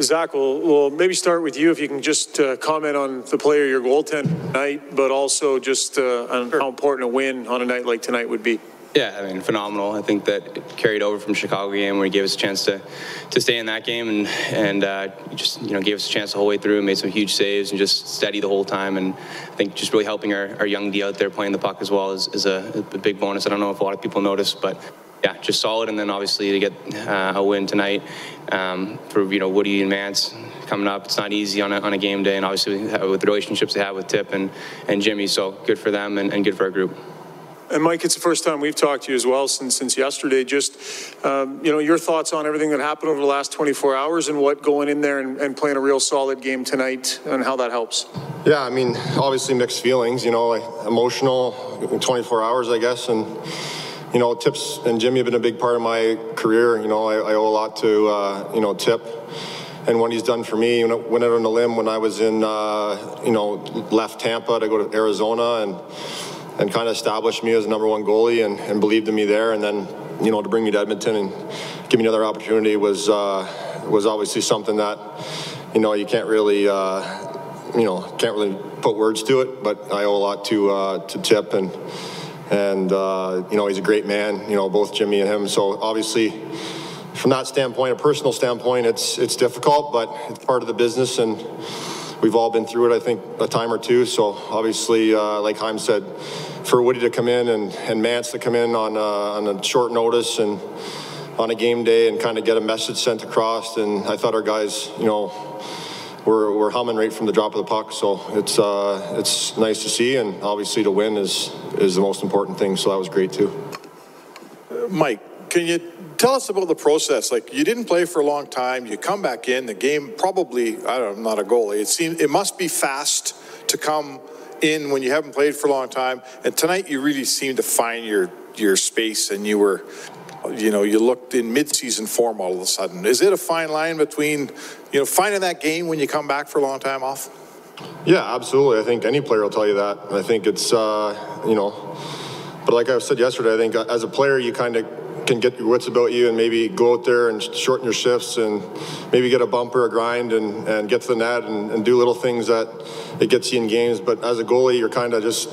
Zach, we'll, we'll maybe start with you if you can just uh, comment on the player, your goaltender tonight, but also just uh, on how important a win on a night like tonight would be. Yeah, I mean, phenomenal. I think that it carried over from Chicago game where he gave us a chance to, to stay in that game and and uh, just you know gave us a chance the whole way through, and made some huge saves and just steady the whole time. And I think just really helping our, our young D out there playing the puck as well is, is a, a big bonus. I don't know if a lot of people notice, but yeah, just solid. And then obviously to get uh, a win tonight um, for you know Woody and Mance coming up. It's not easy on a, on a game day, and obviously with the relationships they have with Tip and, and Jimmy, so good for them and, and good for our group. And Mike, it's the first time we've talked to you as well since since yesterday. Just um, you know, your thoughts on everything that happened over the last 24 hours and what going in there and, and, playing a real solid game tonight and how that helps. Yeah, I mean, obviously mixed feelings. You know, like emotional, 24 hours, I guess, and you know, Tips and Jimmy have been a big part of my career. You know, I, I owe a lot to uh, you know Tip and what he's done for me. You know, went out on a limb when I was in, uh, you know, left Tampa to go to Arizona and and kind of established me as number one goalie and, and believed in me there. And then, you know, to bring me to Edmonton and give me another opportunity was uh, was obviously something that, you know, you can't really, uh, you know, can't really put words to it. But I owe a lot to uh, to Tip and and uh, you know he's a great man. You know, both Jimmy and him. So obviously. From that standpoint, a personal standpoint, it's it's difficult, but it's part of the business, and we've all been through it, I think, a time or two. So obviously, uh, like Chaim said, for Woody to come in and, and Mance to come in on, uh, on a short notice and on a game day and kind of get a message sent across. And I thought our guys, you know, were, were humming right from the drop of the puck. So it's uh, it's nice to see, and obviously to win is is the most important thing. So that was great too. Mike, can you tell us about the process. Like you didn't play for a long time. You come back in the game. Probably I don't. I'm not a goalie. It seems it must be fast to come in when you haven't played for a long time. And tonight you really seemed to find your your space, and you were. You know, you looked in mid-season form all of a sudden. Is it a fine line between, you know, finding that game when you come back for a long time off? Yeah, absolutely. I think any player will tell you that. I think it's, uh, you know, but like I said yesterday, I think as a player, you kind of can get your wits about you and maybe go out there and shorten your shifts and maybe get a bumper, a grind, and, and get to the net and, and do little things that it gets you in games. But as a goalie, you're kind of just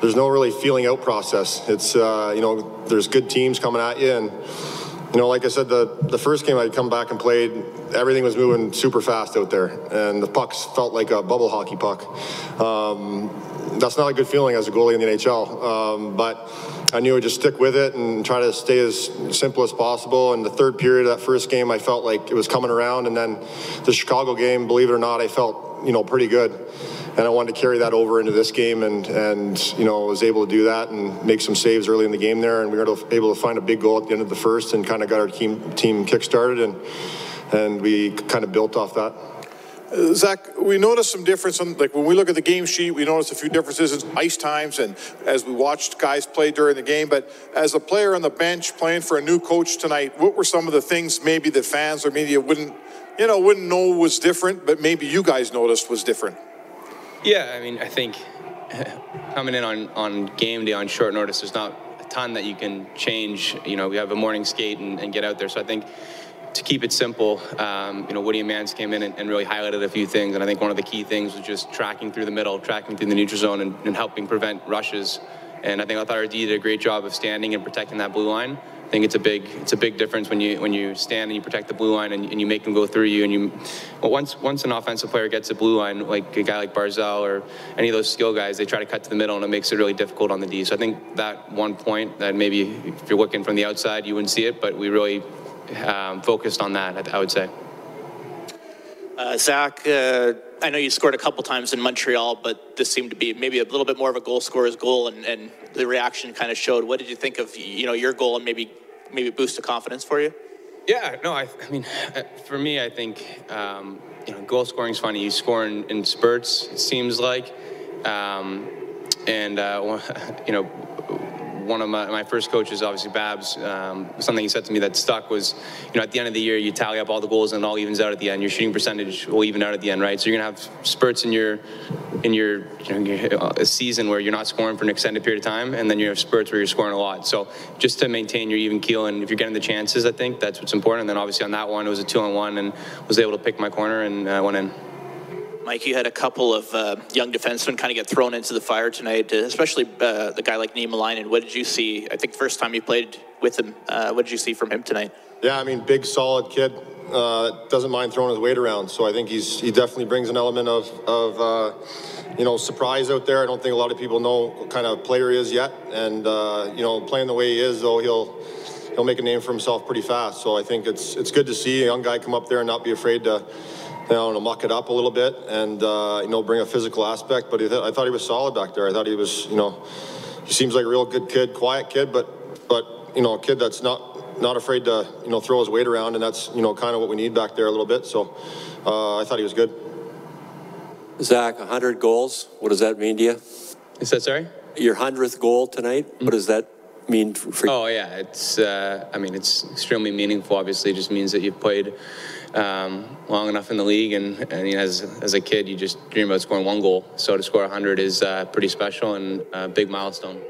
there's no really feeling out process. It's uh, you know there's good teams coming at you and. You know, like I said, the, the first game I come back and played, everything was moving super fast out there, and the pucks felt like a bubble hockey puck. Um, that's not a good feeling as a goalie in the NHL. Um, but I knew I'd just stick with it and try to stay as simple as possible. And the third period of that first game, I felt like it was coming around. And then the Chicago game, believe it or not, I felt, you know, pretty good. And I wanted to carry that over into this game and, and you know, was able to do that and make some saves early in the game there. And we were able to find a big goal at the end of the first and kind of got our team, team kick-started. And, and we kind of built off that. Zach, we noticed some difference. Like when we look at the game sheet, we noticed a few differences in ice times, and as we watched guys play during the game. But as a player on the bench playing for a new coach tonight, what were some of the things maybe the fans or media wouldn't, you know, wouldn't know was different, but maybe you guys noticed was different? Yeah, I mean, I think coming in on on game day on short notice, there's not a ton that you can change. You know, we have a morning skate and, and get out there, so I think to keep it simple, um, you know, Woody and Mans came in and, and, really highlighted a few things. And I think one of the key things was just tracking through the middle, tracking through the neutral zone, and, and helping prevent rushes. And I think I thought our D did a great job of standing and protecting that blue line. I think it's a big it's a big difference when you when you stand and you protect the blue line and, and you make them go through you and you once once an offensive player gets a blue line like a guy like Barzal or any of those skill guys they try to cut to the middle and it makes it really difficult on the D. So I think that one point that maybe if you're looking from the outside you wouldn't see it but we really um, focused on that, I would say. Uh, Zach, uh, I know you scored a couple times in Montreal, but this seemed to be maybe a little bit more of a goal scorer's goal, and, and the reaction kind of showed. What did you think of you know your goal and maybe maybe boost the confidence for you? Yeah, no, I, I mean, uh, for me, I think um, you know goal scoring is funny. You score in, in spurts, it seems like, um, and uh, you know one of my, my first coaches, obviously Babs, um, something he said to me that stuck was, you know, at the end of the year, you tally up all the goals and it all evens out at the end. Your shooting percentage will even out at the end, right? So you're gonna have spurts in your in your, you know, your uh, season where you're not scoring for an extended period of time, and then you have spurts where you're scoring a lot. So just to maintain your even keel, and if you're getting the chances, I think that's what's important. And then obviously on that one, it was a two on one, and was able to pick my corner and uh, went in. Mike, you had a couple of uh, young defensemen kind of get thrown into the fire tonight, especially uh, the guy like Niemelainen. What did you see? I think the first time you played with him, uh, what did you see from him tonight? Yeah, I mean, big, solid kid. Uh, doesn't mind throwing his weight around. So I think he's he definitely brings an element of of uh, you know surprise out there. I don't think a lot of people know what kind of player he is yet, and uh, you know playing the way he is, though he'll he'll make a name for himself pretty fast. So I think it's it's good to see a young guy come up there and not be afraid to you know, to muck it up a little bit and, uh, you know, bring a physical aspect. But th- I thought he was solid back there. I thought he was, you know, he seems like a real good kid, quiet kid, but, but, you know, a kid that's not, not afraid to, you know, throw his weight around. And that's, you know, kind of what we need back there a little bit. So uh, I thought he was good. Zach, 100 goals. What does that mean to you? Is that sorry? Your 100th goal tonight. What does that mean for you? Oh yeah, it's. Uh, I mean, it's extremely meaningful. Obviously, it just means that you've played um, long enough in the league, and, and you know, as as a kid, you just dream about scoring one goal. So to score 100 is uh, pretty special and a big milestone.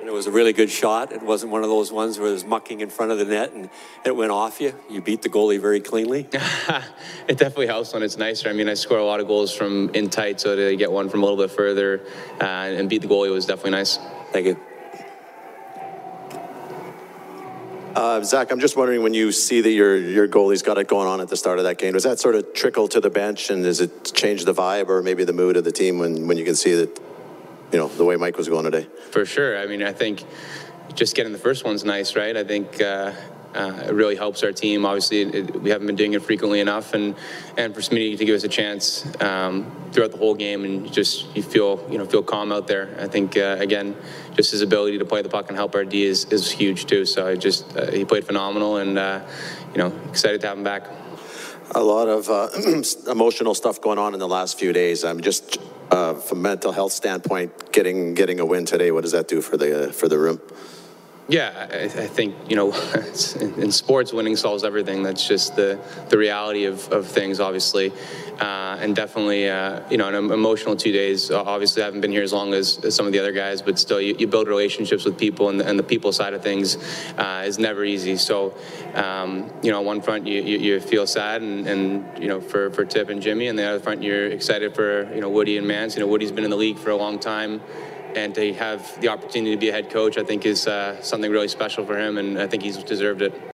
And it was a really good shot. It wasn't one of those ones where it was mucking in front of the net and it went off you. You beat the goalie very cleanly. it definitely helps when it's nicer. I mean, I score a lot of goals from in tight, so to get one from a little bit further uh, and beat the goalie was definitely nice. Thank you. Uh, Zach, I'm just wondering when you see that your your goalie's got it going on at the start of that game, does that sort of trickle to the bench and does it change the vibe or maybe the mood of the team when, when you can see that, you know, the way Mike was going today? For sure. I mean, I think just getting the first one's nice, right? I think uh, uh, it really helps our team. Obviously, it, we haven't been doing it frequently enough, and and for Smitty to give us a chance um, throughout the whole game, and just you feel you know feel calm out there. I think uh, again, just his ability to play the puck and help our D is, is huge too. So I just uh, he played phenomenal, and uh, you know excited to have him back. A lot of uh, emotional stuff going on in the last few days. I'm just uh, from a mental health standpoint, getting getting a win today. What does that do for the for the room? Yeah, I, I, think you know, in sports, winning solves everything. That's just the the reality of, of things, obviously, uh, and definitely, uh, you know, an emotional two days. Obviously, I haven't been here as long as, as some of the other guys, but still, you, you build relationships with people, and the, and the people side of things uh, is never easy. So, um, you know, on one front, you, you, you, feel sad, and, and you know, for, for Tip and Jimmy, and the other front, you're excited for you know Woody and Mance. You know, Woody's been in the league for a long time and to have the opportunity to be a head coach, I think is uh, something really special for him, and I think he's deserved it.